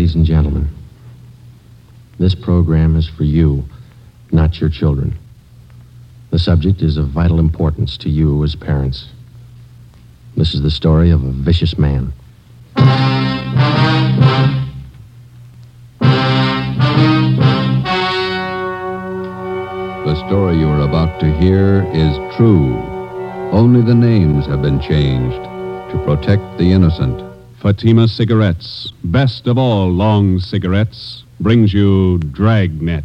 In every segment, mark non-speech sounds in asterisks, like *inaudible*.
Ladies and gentlemen, this program is for you, not your children. The subject is of vital importance to you as parents. This is the story of a vicious man. The story you are about to hear is true. Only the names have been changed to protect the innocent. Fatima Cigarettes, best of all long cigarettes, brings you Dragnet.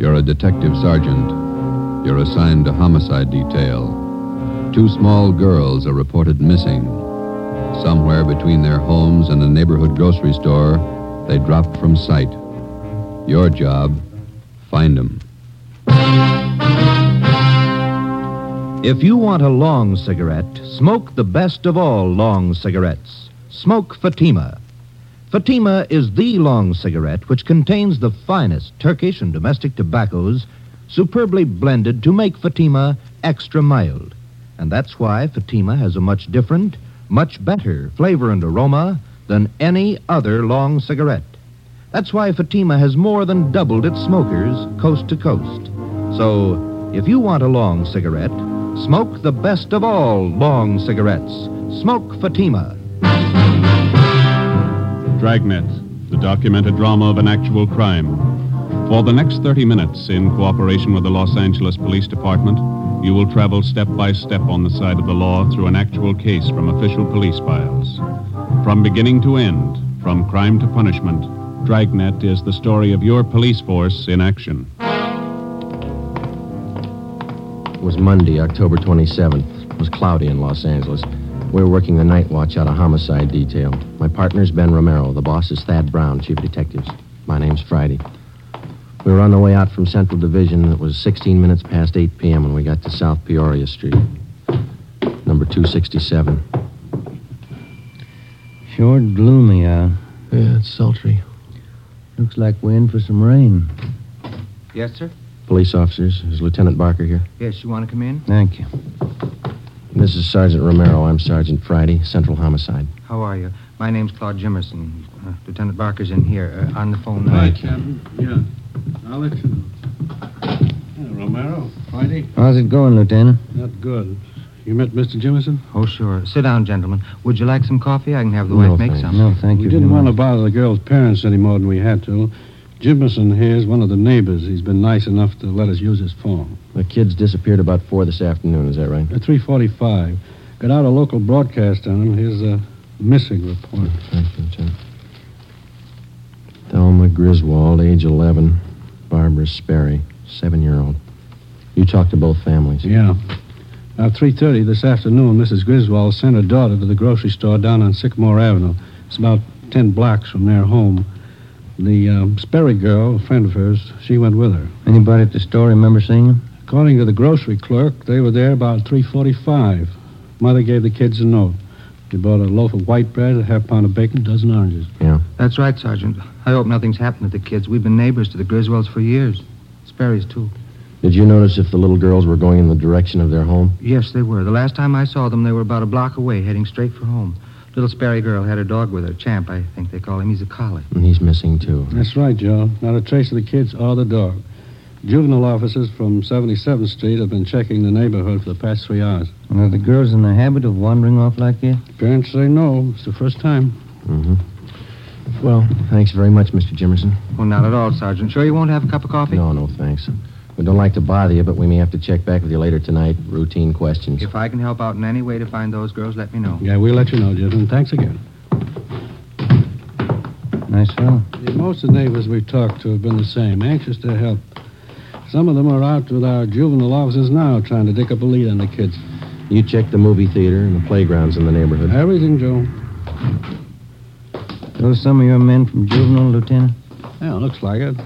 You're a detective sergeant. You're assigned to homicide detail. Two small girls are reported missing. Somewhere between their homes and a neighborhood grocery store, they dropped from sight. Your job, find them. If you want a long cigarette, smoke the best of all long cigarettes. Smoke Fatima. Fatima is the long cigarette which contains the finest Turkish and domestic tobaccos superbly blended to make Fatima extra mild. And that's why Fatima has a much different, much better flavor and aroma than any other long cigarette. That's why Fatima has more than doubled its smokers coast to coast. So, if you want a long cigarette, smoke the best of all long cigarettes. Smoke Fatima. Dragnet, the documented drama of an actual crime. For the next 30 minutes, in cooperation with the Los Angeles Police Department, you will travel step by step on the side of the law through an actual case from official police files. From beginning to end, from crime to punishment, Dragnet is the story of your police force in action. Was Monday, October 27th. It was cloudy in Los Angeles. We were working the night watch out of homicide detail. My partner's Ben Romero. The boss is Thad Brown, chief of detectives. My name's Friday. We were on the way out from Central Division. It was 16 minutes past 8 p.m. when we got to South Peoria Street, number 267. Sure gloomy out. Yeah, it's sultry. Looks like we're in for some rain. Yes, sir? Police officers. Is Lieutenant Barker here? Yes, you want to come in? Thank you. This is Sergeant Romero. I'm Sergeant Friday, Central Homicide. How are you? My name's Claude Jimmerson. Uh, Lieutenant Barker's in here uh, on the phone now. Hi, Captain. Yeah. I'll let you know. Yeah, Romero, Friday. How's it going, Lieutenant? Not good. You met Mr. Jimmerson? Oh, sure. Sit down, gentlemen. Would you like some coffee? I can have the No, wife make thanks. some. No, thank we you. We didn't very want to bother the girl's parents any more than we had to. Jimmerson here is one of the neighbors. He's been nice enough to let us use his phone. The kids disappeared about 4 this afternoon. Is that right? At 345. Got out a local broadcast on him. Here's a missing report. Thank you, Lieutenant. Thelma Griswold, age 11. Barbara Sperry, seven-year-old. You talked to both families. Yeah. About 3.30 this afternoon, Mrs. Griswold sent her daughter to the grocery store down on Sycamore Avenue. It's about 10 blocks from their home. The um, Sperry girl, a friend of hers, she went with her. Anybody at the store remember seeing him? According to the grocery clerk, they were there about 3.45. Mother gave the kids a note. They bought a loaf of white bread, a half pound of bacon, a dozen oranges. Yeah. That's right, Sergeant. I hope nothing's happened to the kids. We've been neighbors to the Griswolds for years. Sperry's, too. Did you notice if the little girls were going in the direction of their home? Yes, they were. The last time I saw them, they were about a block away, heading straight for home. Little Sperry girl had her dog with her. Champ, I think they call him. He's a collie. And he's missing, too. That's right, Joe. Not a trace of the kids or the dog. Juvenile officers from 77th Street have been checking the neighborhood for the past three hours. And are the girls in the habit of wandering off like that? Parents say no. It's the first time. Mm-hmm. Well, thanks very much, Mr. Jimmerson. Oh, not at all, Sergeant. Sure you won't have a cup of coffee? No, no, thanks. We don't like to bother you, but we may have to check back with you later tonight. Routine questions. If I can help out in any way to find those girls, let me know. Yeah, we'll let you know, Gentlemen. Thanks again. Nice fellow. Yeah, most of the neighbors we've talked to have been the same, anxious to help. Some of them are out with our juvenile officers now trying to dig up a lead on the kids. You check the movie theater and the playgrounds in the neighborhood. Everything, Joe. Those some of your men from juvenile, Lieutenant? Yeah, looks like it.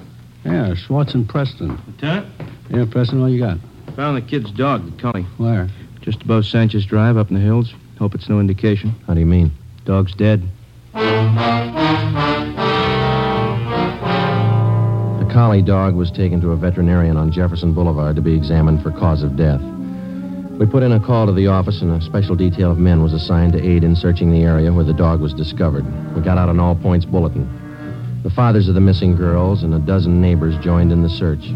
Yeah, Schwartz and Preston. Lieutenant, Yeah, Preston, what you got? found the kid's dog, the collie, Where? just above Sanchez Drive up in the hills. Hope it's no indication. How do you mean? Dog's dead. The collie dog was taken to a veterinarian on Jefferson Boulevard to be examined for cause of death. We put in a call to the office, and a special detail of men was assigned to aid in searching the area where the dog was discovered. We got out an all points bulletin. The fathers of the missing girls and a dozen neighbors joined in the search.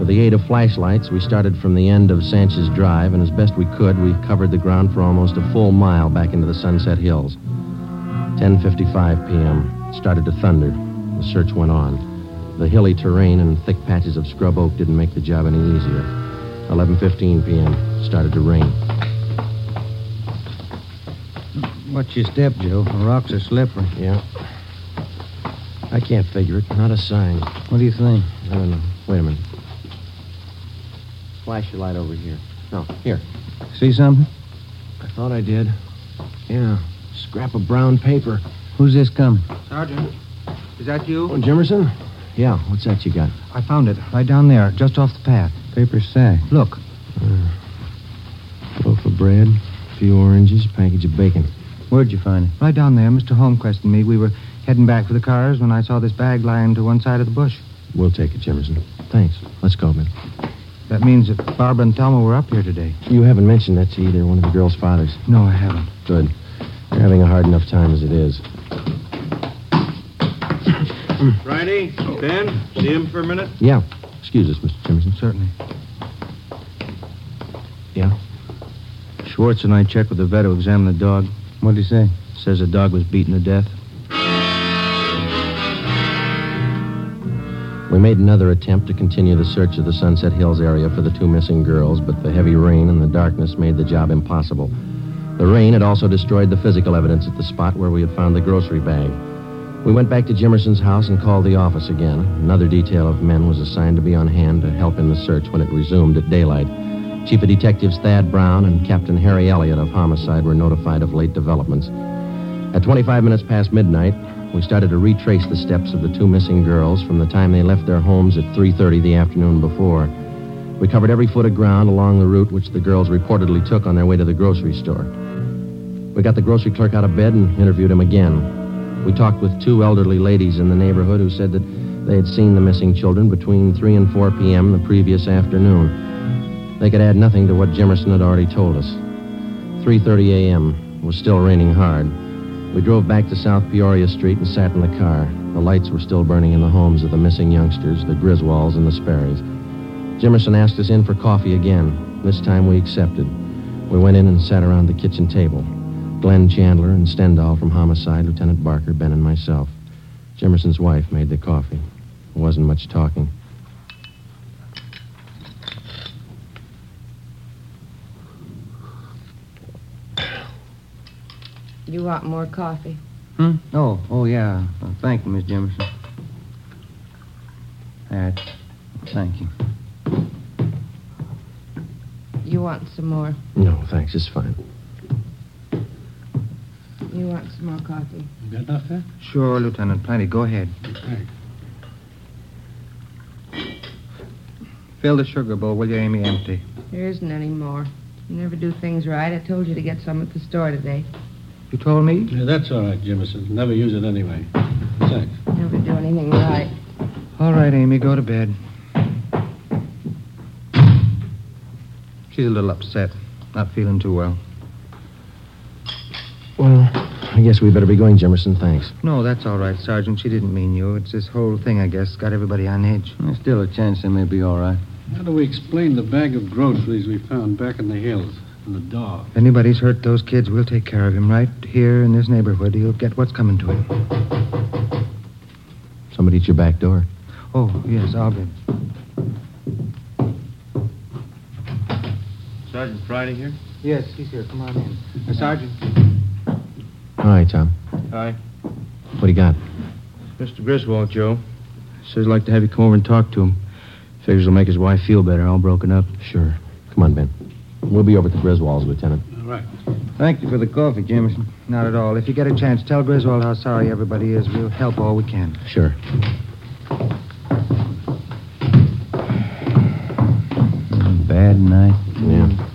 With the aid of flashlights, we started from the end of Sanchez Drive, and as best we could, we covered the ground for almost a full mile back into the Sunset Hills. 10:55 p.m. It started to thunder. The search went on. The hilly terrain and thick patches of scrub oak didn't make the job any easier. 11:15 p.m. Started to rain. Watch your step, Joe. The rocks are slippery. Yeah. I can't figure it. Not a sign. What do you think? I don't know. Wait a minute. Flash your light over here. No, here. See something? I thought I did. Yeah. Scrap of brown paper. Who's this coming? Sergeant, is that you? Oh, Jimmerson? Yeah, what's that you got? I found it right down there, just off the path. Paper sack. Look, uh, Loaf of bread, a few oranges, a package of bacon. Where'd you find it? right down there. Mr. Holmquist and me, we were heading back for the cars when I saw this bag lying to one side of the bush. We'll take it, Jimmerson. Thanks. Let's go, Ben. That means that Barbara and Thelma were up here today. You haven't mentioned that to either one of the girls' fathers. No, I haven't. Good. They're having a hard enough time as it is. *clears throat* Friday, Ben, see him for a minute? Yeah. Excuse us, Mr. Jimmerson. Certainly. Yeah? Schwartz and I checked with the vet who examined the dog. What did he say? Says the dog was beaten to death. We made another attempt to continue the search of the Sunset Hills area for the two missing girls, but the heavy rain and the darkness made the job impossible. The rain had also destroyed the physical evidence at the spot where we had found the grocery bag. We went back to Jimmerson's house and called the office again. Another detail of men was assigned to be on hand to help in the search when it resumed at daylight. Chief of Detectives Thad Brown and Captain Harry Elliott of Homicide were notified of late developments. At 25 minutes past midnight, we started to retrace the steps of the two missing girls from the time they left their homes at 3:30 the afternoon before. We covered every foot of ground along the route which the girls reportedly took on their way to the grocery store. We got the grocery clerk out of bed and interviewed him again. We talked with two elderly ladies in the neighborhood who said that they had seen the missing children between 3 and 4 p.m. the previous afternoon. They could add nothing to what Jimmerson had already told us. 3:30 a.m. Was still raining hard. We drove back to South Peoria Street and sat in the car. The lights were still burning in the homes of the missing youngsters, the Griswolds and the Sperrys. Jimmerson asked us in for coffee again. This time we accepted. We went in and sat around the kitchen table. Glenn Chandler and Stendahl from Homicide, Lieutenant Barker, Ben, and myself. Jimmerson's wife made the coffee. There wasn't much talking. You want more coffee? Hmm? Oh, oh, yeah. Uh, thank you, Miss Jimmerson. That. Thank you. You want some more? No, thanks. It's fine. You want some more coffee? You got enough there? Sure, Lieutenant. Plenty. Go ahead. Thanks. Fill the sugar bowl, will you, Amy? Empty. There isn't any more. You never do things right. I told you to get some at the store today. You told me? Yeah, that's all right, Jimmerson. Never use it anyway. Thanks. Never do anything right. All right, Amy, go to bed. She's a little upset. Not feeling too well. Well, I guess we better be going, Jimmerson. Thanks. No, that's all right, Sergeant. She didn't mean you. It's this whole thing, I guess, got everybody on edge. There's still a chance they may be all right. How do we explain the bag of groceries we found back in the hills and the dog? If anybody's hurt those kids, we'll take care of him right here in this neighborhood. He'll get what's coming to him. Somebody at your back door. Oh, yes, I'll be. Sergeant Friday here? Yes, he's here. Come on in. Uh, Sergeant. Hi, Tom. Hi. What do you got? Mr. Griswold, Joe. Says he'd like to have you come over and talk to him. Figures it'll make his wife feel better, all broken up. Sure. Come on, Ben. We'll be over at the Griswolds, Lieutenant. All right. Thank you for the coffee, Jimmerson. Not at all. If you get a chance, tell Griswold how sorry everybody is. We'll help all we can. Sure. Bad night. Yeah.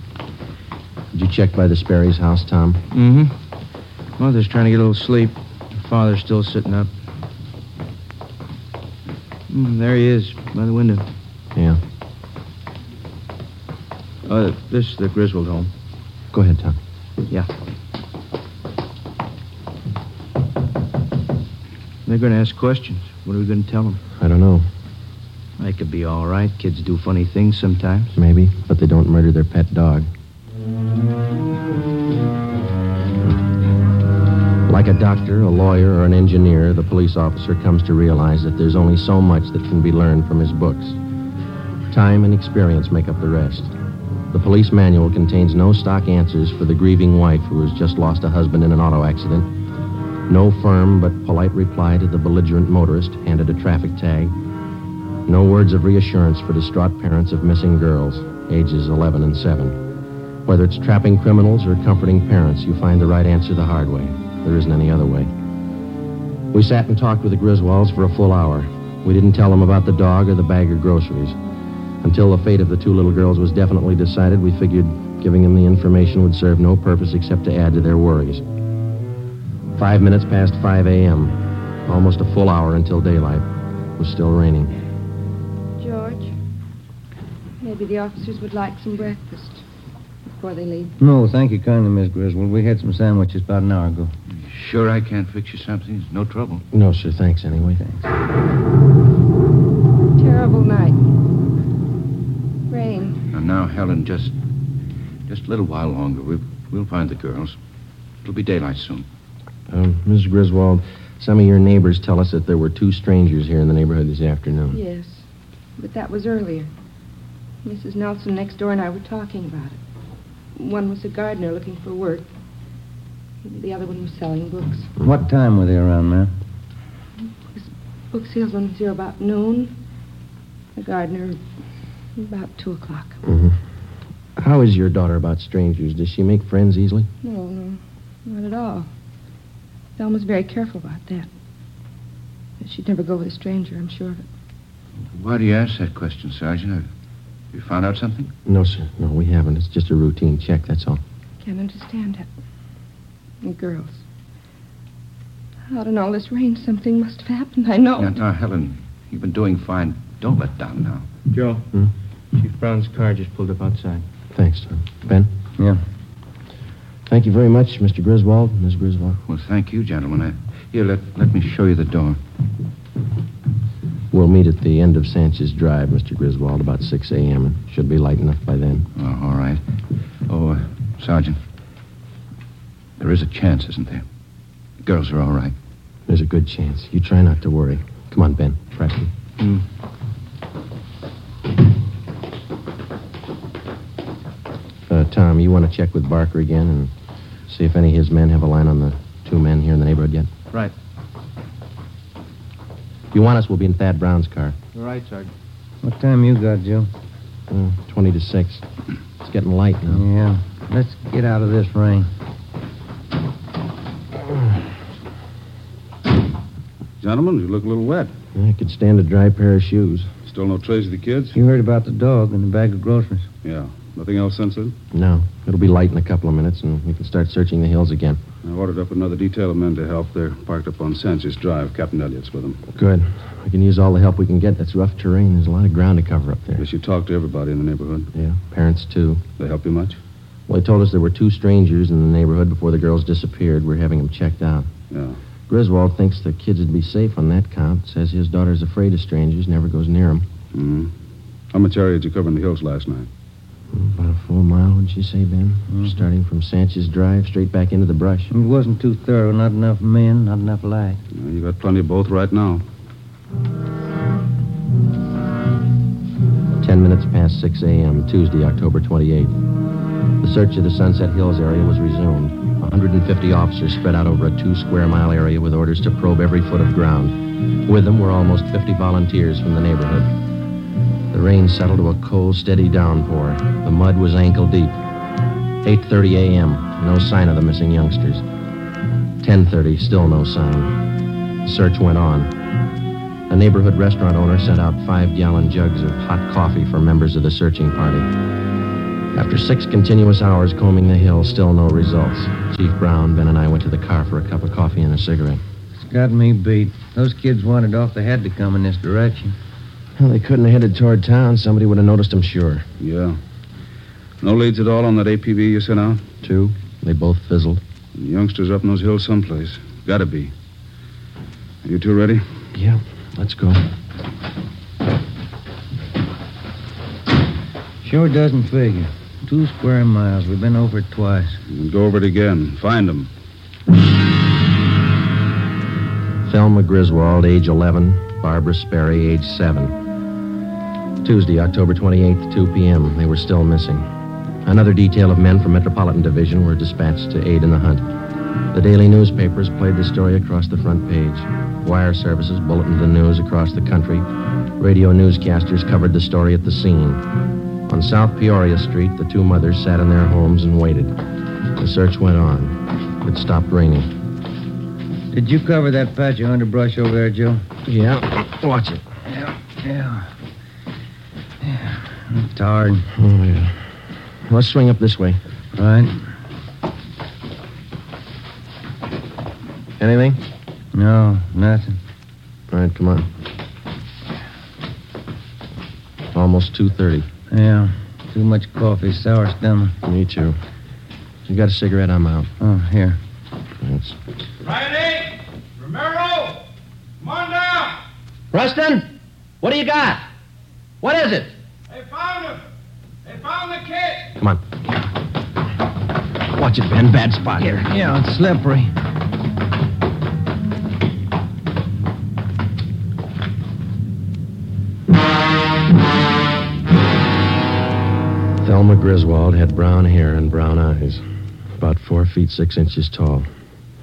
Did you check by the Sperry's house, Tom? Mm-hmm. Mother's trying to get a little sleep. Father's still sitting up. Mm, there he is, by the window. Uh, this is the Griswold home. Go ahead, Tom. Yeah. They're going to ask questions. What are we going to tell them? I don't know. They could be all right. Kids do funny things sometimes. Maybe, but they don't murder their pet dog. Like a doctor, a lawyer, or an engineer, the police officer comes to realize that there's only so much that can be learned from his books. Time and experience make up the rest. The police manual contains no stock answers for the grieving wife who has just lost a husband in an auto accident, no firm but polite reply to the belligerent motorist handed a traffic tag, no words of reassurance for distraught parents of missing girls, ages 11 and 7. Whether it's trapping criminals or comforting parents, you find the right answer the hard way. There isn't any other way. We sat and talked with the Griswolds for a full hour. We didn't tell them about the dog or the bag of groceries. Until the fate of the two little girls was definitely decided, we figured giving them the information would serve no purpose except to add to their worries. Five minutes past 5 a.m., almost a full hour until daylight. It was still raining. George, maybe the officers would like some breakfast before they leave. No, thank you kindly, Miss Griswold. We had some sandwiches about an hour ago. Sure I can't fix you something? It's no trouble. No, sir. Thanks anyway. Thanks. Terrible night. Rain. And now, Helen, just just a little while longer. We'll, we'll find the girls. It'll be daylight soon. Um, Ms. Griswold, some of your neighbors tell us that there were two strangers here in the neighborhood this afternoon. Yes, but that was earlier. Mrs. Nelson next door and I were talking about it. One was a gardener looking for work. The other one was selling books. What time were they around, ma'am? Book salesman was here about noon. The gardener about two o'clock. Mm-hmm. How is your daughter about strangers? Does she make friends easily? No, no, not at all. Thelma's very careful about that. She'd never go with a stranger, I'm sure of it. Why do you ask that question, Sergeant? Have you found out something? No, sir. No, we haven't. It's just a routine check, that's all. Can't understand it. And girls. Out in all this rain, something must have happened. I know. Now, now, Helen, you've been doing fine. Don't let down now. Joe, Hmm? Chief Brown's car just pulled up outside. Thanks, Tom. Ben? Yeah. Thank you very much, Mr. Griswold, Ms. Griswold. Well, thank you, gentlemen. I, here, let, let me show you the door. We'll meet at the end of Sanchez Drive, Mr. Griswold, about 6 a.m. It should be light enough by then. Oh, all right. Oh, uh, Sergeant, there is a chance, isn't there? The girls are all right. There's a good chance. You try not to worry. Come on, Ben. Preston. Hmm. Tom, you want to check with Barker again and see if any of his men have a line on the two men here in the neighborhood yet? Right. If you want us, we'll be in Thad Brown's car. All right, Sergeant. What time you got, Joe? Uh, 20 to 6. It's getting light now. Yeah. Let's get out of this rain. Gentlemen, you look a little wet. I could stand a dry pair of shoes. Still no trace of the kids? You heard about the dog and the bag of groceries. Yeah. Nothing else since then? No. It'll be light in a couple of minutes, and we can start searching the hills again. I ordered up another detail of men to help. They're parked up on Sanchez Drive. Captain Elliott's with them. Good. We can use all the help we can get. That's rough terrain. There's a lot of ground to cover up there. Guess you talked to everybody in the neighborhood. Yeah, parents, too. They help you much? Well, they told us there were two strangers in the neighborhood before the girls disappeared. We're having them checked out. Yeah. Griswold thinks the kids would be safe on that count. Says his daughter's afraid of strangers, never goes near them. Mm-hmm. How much area did you cover in the hills last night? About a full mile, would you say, Ben? Mm-hmm. Starting from Sanchez Drive straight back into the brush. It wasn't too thorough. Not enough men, not enough light. Yeah, you got plenty of both right now. Ten minutes past 6 a.m., Tuesday, October 28th. The search of the Sunset Hills area was resumed. 150 officers spread out over a two square mile area with orders to probe every foot of ground. With them were almost 50 volunteers from the neighborhood. The rain settled to a cold, steady downpour. The mud was ankle deep. 8.30 a.m., no sign of the missing youngsters. 10.30, still no sign. The search went on. A neighborhood restaurant owner sent out five-gallon jugs of hot coffee for members of the searching party. After six continuous hours combing the hill, still no results. Chief Brown, Ben, and I went to the car for a cup of coffee and a cigarette. It's got me beat. Those kids wanted off. They had to come in this direction. Well, they couldn't have headed toward town. Somebody would have noticed them, sure. Yeah. No leads at all on that APB you sent out? Two. They both fizzled. Youngsters up in those hills someplace. Gotta be. Are you two ready? Yeah, let's go. Sure doesn't figure. Two square miles. We've been over it twice. And go over it again. Find them. Thelma Griswold, age 11. Barbara Sperry, age 7. Tuesday, October 28th, 2 p.m. They were still missing. Another detail of men from Metropolitan Division were dispatched to aid in the hunt. The daily newspapers played the story across the front page. Wire services bulletined the news across the country. Radio newscasters covered the story at the scene. On South Peoria Street, the two mothers sat in their homes and waited. The search went on. It stopped raining. Did you cover that patch of underbrush over there, Joe? Yeah. Watch it. Yeah, yeah. Yeah. I'm tired. Oh, yeah. Let's swing up this way. Right. Anything? No, nothing. All right, come on. Almost 2.30. Yeah. Too much coffee, sour stomach. Me too. You got a cigarette? I'm out. Oh, here. Thanks. Riley! Romero! Come on down! Preston, what do you got? What is it? They found him! They found the kid! Come on. Watch it, Ben. Bad spot here. Yeah, it's slippery. Thelma Griswold had brown hair and brown eyes, about four feet six inches tall.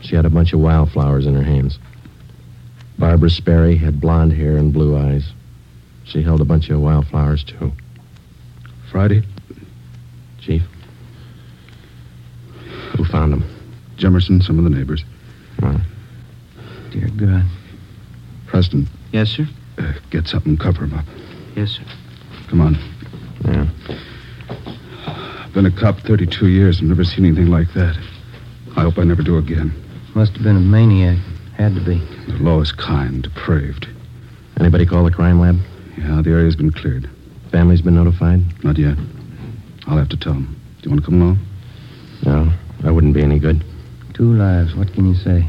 She had a bunch of wildflowers in her hands. Barbara Sperry had blonde hair and blue eyes. She held a bunch of wildflowers, too. Friday? Chief? Who found them? Jimmerson, some of the neighbors. Well, Dear God. Preston, Yes, sir? uh, get something and cover him up. Yes, sir. Come on. yeah. I've been a cop 32 years and never seen anything like that. I hope I never do again. Must have been a maniac. Had to be. The law is kind, depraved. Anybody call the crime lab? Yeah, the area's been cleared. Family's been notified? Not yet. I'll have to tell them. Do you want to come along? No, that wouldn't be any good. Two lives. What can you say?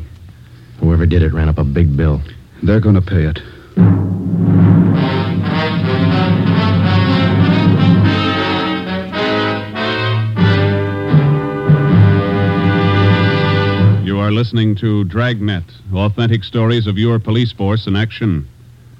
Whoever did it ran up a big bill. They're going to pay it. You are listening to Dragnet, authentic stories of your police force in action.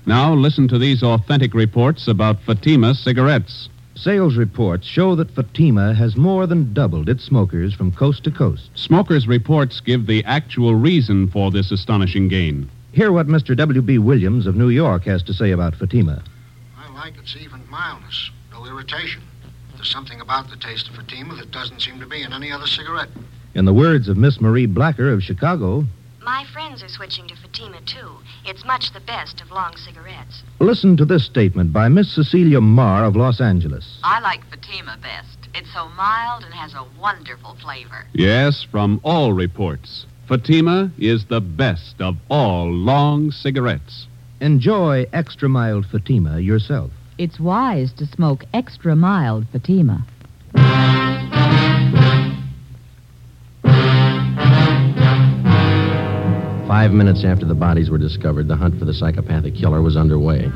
Now listen to these authentic reports about Fatima cigarettes. Sales reports show that Fatima has more than doubled its smokers from coast to coast. Smokers' reports give the actual reason for this astonishing gain. Hear what Mr. W.B. Williams of New York has to say about Fatima. I like its even mildness, no irritation. There's something about the taste of Fatima that doesn't seem to be in any other cigarette. In the words of Miss Marie Blacker of Chicago, My friends are switching to Fatima, too. It's much the best of long cigarettes. listen to this statement by Miss Cecilia Marr of Los Angeles. I like Fatima best. It's so mild and has a wonderful flavor. Yes, from all reports, Fatima is the best of all long cigarettes. Enjoy extra mild Fatima yourself. It's wise to smoke extra mild Fatima. Five minutes after the bodies were discovered, the hunt for the psychopathic killer was underway.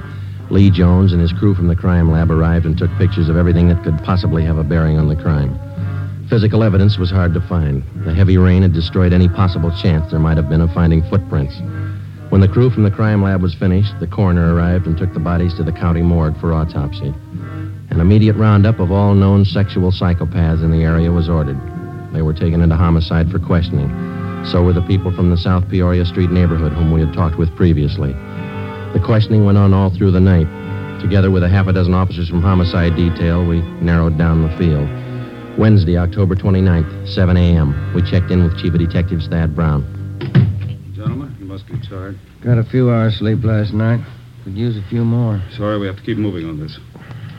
Lee Jones and his crew from the crime lab arrived and took pictures of everything that could possibly have a bearing on the crime. Physical evidence was hard to find. The heavy rain had destroyed any possible chance there might have been of finding footprints. When the crew from the crime lab was finished, the coroner arrived and took the bodies to the county morgue for autopsy. An immediate roundup of all known sexual psychopaths in the area was ordered. They were taken into homicide for questioning. So were the people from the South Peoria Street neighborhood whom we had talked with previously. The questioning went on all through the night. Together with a half a dozen officers from homicide detail, we narrowed down the field. Wednesday, October 29th, 7 a.m. We checked in with Chief of Detectives Thad Brown. Gentlemen, you must be tired. Got a few hours sleep last night. Could use a few more. Sorry, we have to keep moving on this.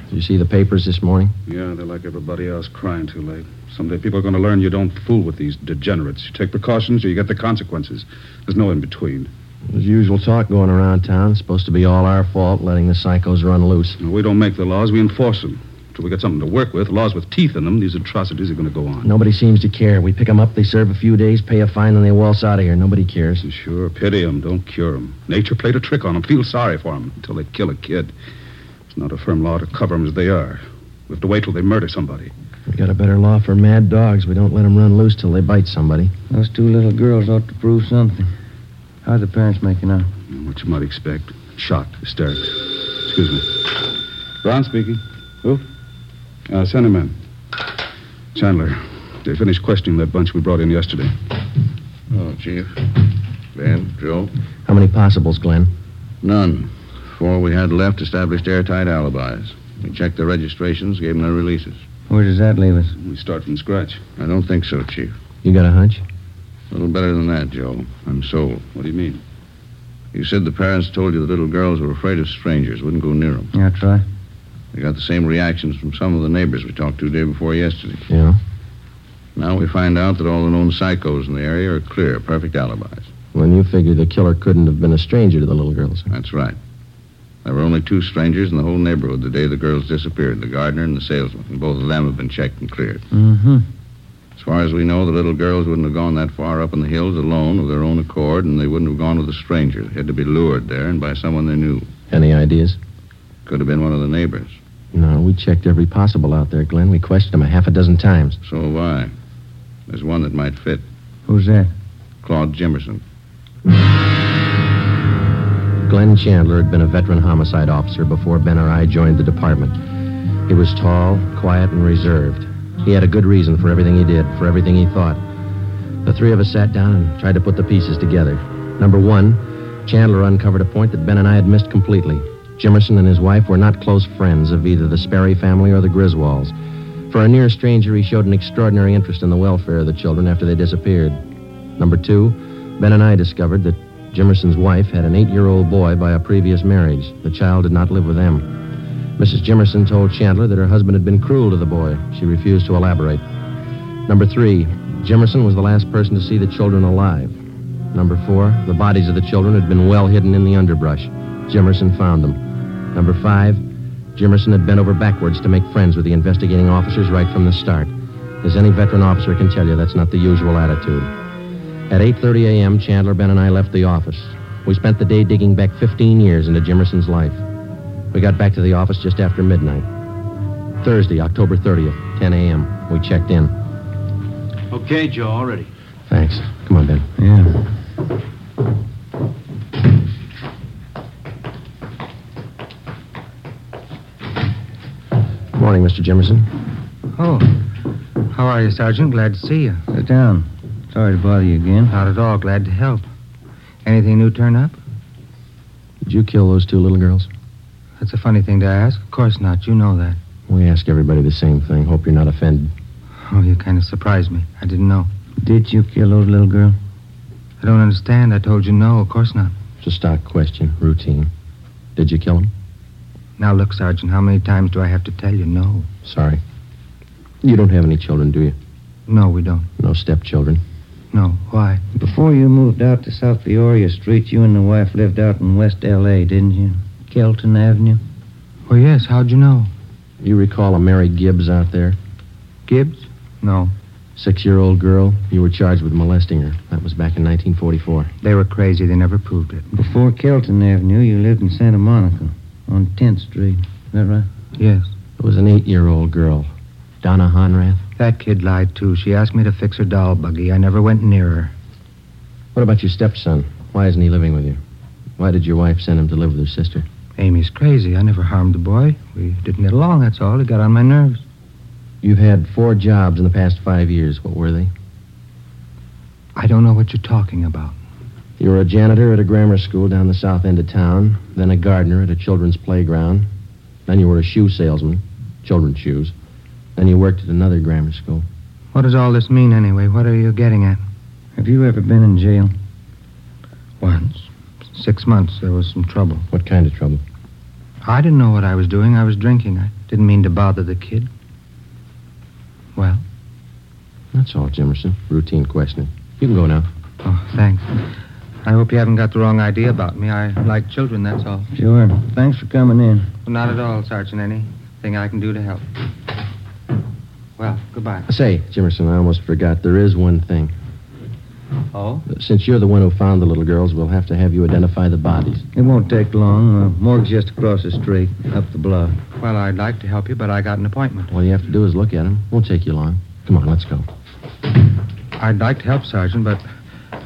Did you see the papers this morning? Yeah, they're like everybody else, crying too late. Someday people are going to learn you don't fool with these degenerates. You take precautions or you get the consequences. There's no in between. There's usual talk going around town. It's supposed to be all our fault, letting the psychos run loose. We don't make the laws, we enforce them. Till we get something to work with, laws with teeth in them, these atrocities are going to go on. Nobody seems to care. We pick 'em up, they serve a few days, pay a fine, and they waltz out of here. Nobody cares. Sure, pity 'em, don't cure 'em. Nature played a trick on 'em. Feel sorry for 'em until they kill a kid. It's not a firm law to cover 'em as they are. We have to wait till they murder somebody. We got a better law for mad dogs. We don't let them run loose till they bite somebody. Those two little girls ought to prove something. How are the parents making out? What you might expect. Shocked, hysterics. Excuse me. Brown speaking. Who? Uh, send him in. Chandler, they finished questioning that bunch we brought in yesterday. Oh, Chief. Ben, Joe? How many possibles, Glenn? None. Four we had left established airtight alibis. We checked their registrations, gave them their releases. Where does that leave us? We start from scratch. I don't think so, Chief. You got a hunch? A little better than that, Joe. I'm sold. What do you mean? You said the parents told you the little girls were afraid of strangers, wouldn't go near them. Yeah, try. We got the same reactions from some of the neighbors we talked to day before yesterday. Yeah? Now we find out that all the known psychos in the area are clear, perfect alibis. When you figure the killer couldn't have been a stranger to the little girls. That's right. There were only two strangers in the whole neighborhood the day the girls disappeared the gardener and the salesman. And both of them have been checked and cleared. Mm-hmm. As far as we know, the little girls wouldn't have gone that far up in the hills alone of their own accord, and they wouldn't have gone with a stranger. They had to be lured there and by someone they knew. Any ideas? Could have been one of the neighbors. No, we checked every possible out there, Glenn. We questioned them a half a dozen times. So have I. There's one that might fit. Who's that? Claude Jimmerson. *laughs* Glenn Chandler had been a veteran homicide officer before Ben or I joined the department. He was tall, quiet, and reserved. He had a good reason for everything he did, for everything he thought. The three of us sat down and tried to put the pieces together. Number one, Chandler uncovered a point that Ben and I had missed completely. Jimmerson and his wife were not close friends of either the Sperry family or the Griswolds. For a near stranger, he showed an extraordinary interest in the welfare of the children after they disappeared. Number two, Ben and I discovered that Jimmerson's wife had an eight-year-old boy by a previous marriage. The child did not live with them. Mrs. Jimmerson told Chandler that her husband had been cruel to the boy. She refused to elaborate. Number three, Jimmerson was the last person to see the children alive. Number four, the bodies of the children had been well hidden in the underbrush. Jimmerson found them. Number five, Jimmerson had bent over backwards to make friends with the investigating officers right from the start. As any veteran officer can tell you, that's not the usual attitude. At 8.30 a.m., Chandler, Ben, and I left the office. We spent the day digging back 15 years into Jimmerson's life. We got back to the office just after midnight. Thursday, October 30th, 10 a.m. We checked in. Okay, Joe, all ready. Thanks. Come on, Ben. Yeah. Good Morning, Mr. Jimmerson. Oh. How are you, Sergeant? Glad to see you. Sit down. Sorry to bother you again. Not at all. Glad to help. Anything new turn up? Did you kill those two little girls? That's a funny thing to ask. Of course not. You know that. We ask everybody the same thing. Hope you're not offended. Oh, you kind of surprised me. I didn't know. Did you kill those little girls? I don't understand. I told you no. Of course not. It's a stock question, routine. Did you kill them? Now, look, Sergeant, how many times do I have to tell you no? Sorry. You don't have any children, do you? No, we don't. No stepchildren. No. Why? Before you moved out to South Peoria Street, you and the wife lived out in West L.A., didn't you? Kelton Avenue? Well, yes. How'd you know? You recall a Mary Gibbs out there? Gibbs? No. Six-year-old girl. You were charged with molesting her. That was back in 1944. They were crazy. They never proved it. Before Kelton Avenue, you lived in Santa Monica on 10th Street. Is that right? Yes. It was an eight-year-old girl. Donna Honrath. That kid lied, too. She asked me to fix her doll buggy. I never went near her. What about your stepson? Why isn't he living with you? Why did your wife send him to live with her sister? Amy's crazy. I never harmed the boy. We didn't get along, that's all. He got on my nerves. You've had four jobs in the past five years. What were they? I don't know what you're talking about. You were a janitor at a grammar school down the south end of town, then a gardener at a children's playground. Then you were a shoe salesman, children's shoes. Then you worked at another grammar school. What does all this mean, anyway? What are you getting at? Have you ever been in jail? Once. Six months. There was some trouble. What kind of trouble? I didn't know what I was doing. I was drinking. I didn't mean to bother the kid. Well? That's all, Jimmerson. Routine questioning. You can go now. Oh, thanks. I hope you haven't got the wrong idea about me. I like children, that's all. Sure. Thanks for coming in. Well, not at all, Sergeant. Any thing I can do to help. Well, goodbye. Say, Jimmerson, I almost forgot. There is one thing. Oh? Since you're the one who found the little girls, we'll have to have you identify the bodies. It won't take long. Uh, morgue's just across the street, up the block. Well, I'd like to help you, but I got an appointment. All you have to do is look at them. Won't take you long. Come on, let's go. I'd like to help, Sergeant, but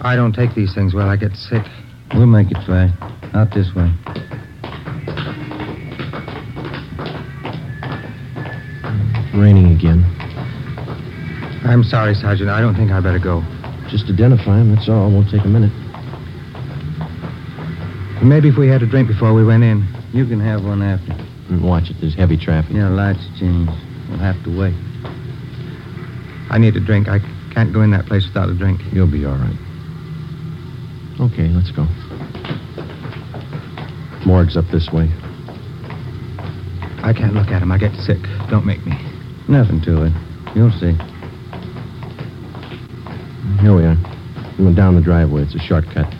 I don't take these things well. I get sick. We'll make it fast. Out this way. Raining again. I'm sorry, Sergeant. I don't think I better go. Just identify him, that's all. Won't take a minute. Maybe if we had a drink before we went in. You can have one after. Watch it. There's heavy traffic. Yeah, lights change. We'll have to wait. I need a drink. I can't go in that place without a drink. You'll be all right. Okay, let's go. Morgue's up this way. I can't look at him. I get sick. Don't make me. Nothing to it. You'll see. Here we are. We went down the driveway. It's a shortcut.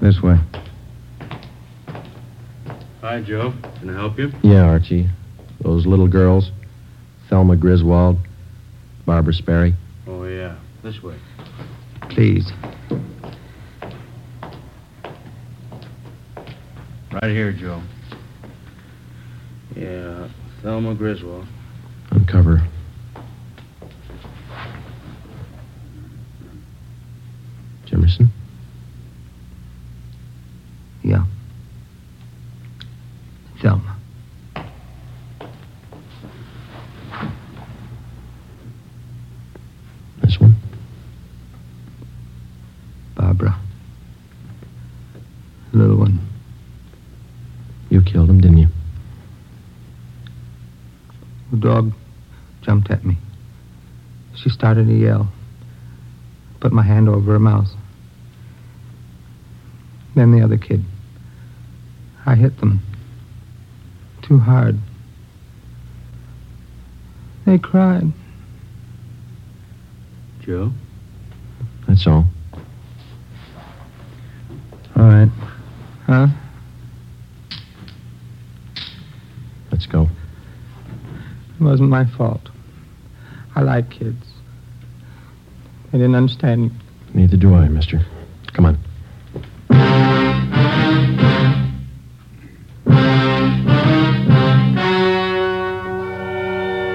This way. Hi, Joe. Can I help you? Yeah, Archie. Those little girls. Thelma Griswold. Barbara Sperry. Oh, yeah. This way. Please. Right here, Joe. Yeah, Thelma Griswold. Uncover. Jimmerson? Yeah. Thelma. This one? Barbara. Little one. You killed him, didn't you? The dog jumped at me. She started to yell. Put my hand over her mouth. Then the other kid. I hit them. Too hard. They cried. Joe? That's all. All right. Huh? Let's go. It wasn't my fault. I like kids. They didn't understand. Neither do I, mister. Come on.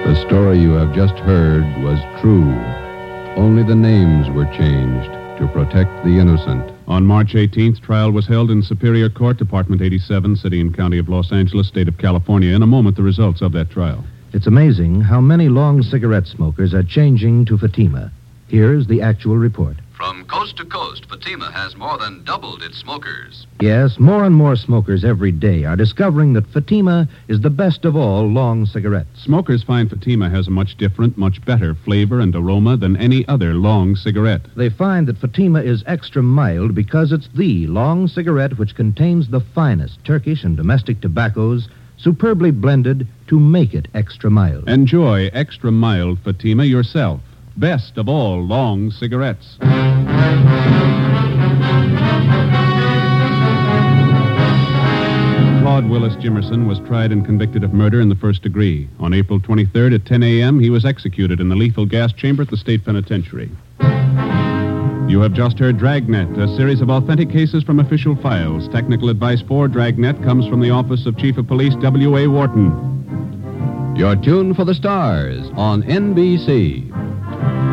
The story you have just heard was true. Only the names were changed to protect the innocent. On March 18th, trial was held in Superior Court, Department 87, City and County of Los Angeles, State of California. In a moment, the results of that trial. It's amazing how many long cigarette smokers are changing to Fatima. Here's the actual report. From coast to coast, Fatima has more than doubled its smokers. Yes, more and more smokers every day are discovering that Fatima is the best of all long cigarettes. Smokers find Fatima has a much different, much better flavor and aroma than any other long cigarette. They find that Fatima is extra mild because it's the long cigarette which contains the finest Turkish and domestic tobaccos superbly blended to make it extra mild. Enjoy extra mild Fatima yourself. Best of all long cigarettes. Claude Willis Jimmerson was tried and convicted of murder in the first degree. On April 23rd at 10 a.m., he was executed in the lethal gas chamber at the state penitentiary. You have just heard Dragnet, a series of authentic cases from official files. Technical advice for Dragnet comes from the Office of Chief of Police W.A. Worton. You're tuned for the stars on NBC thank you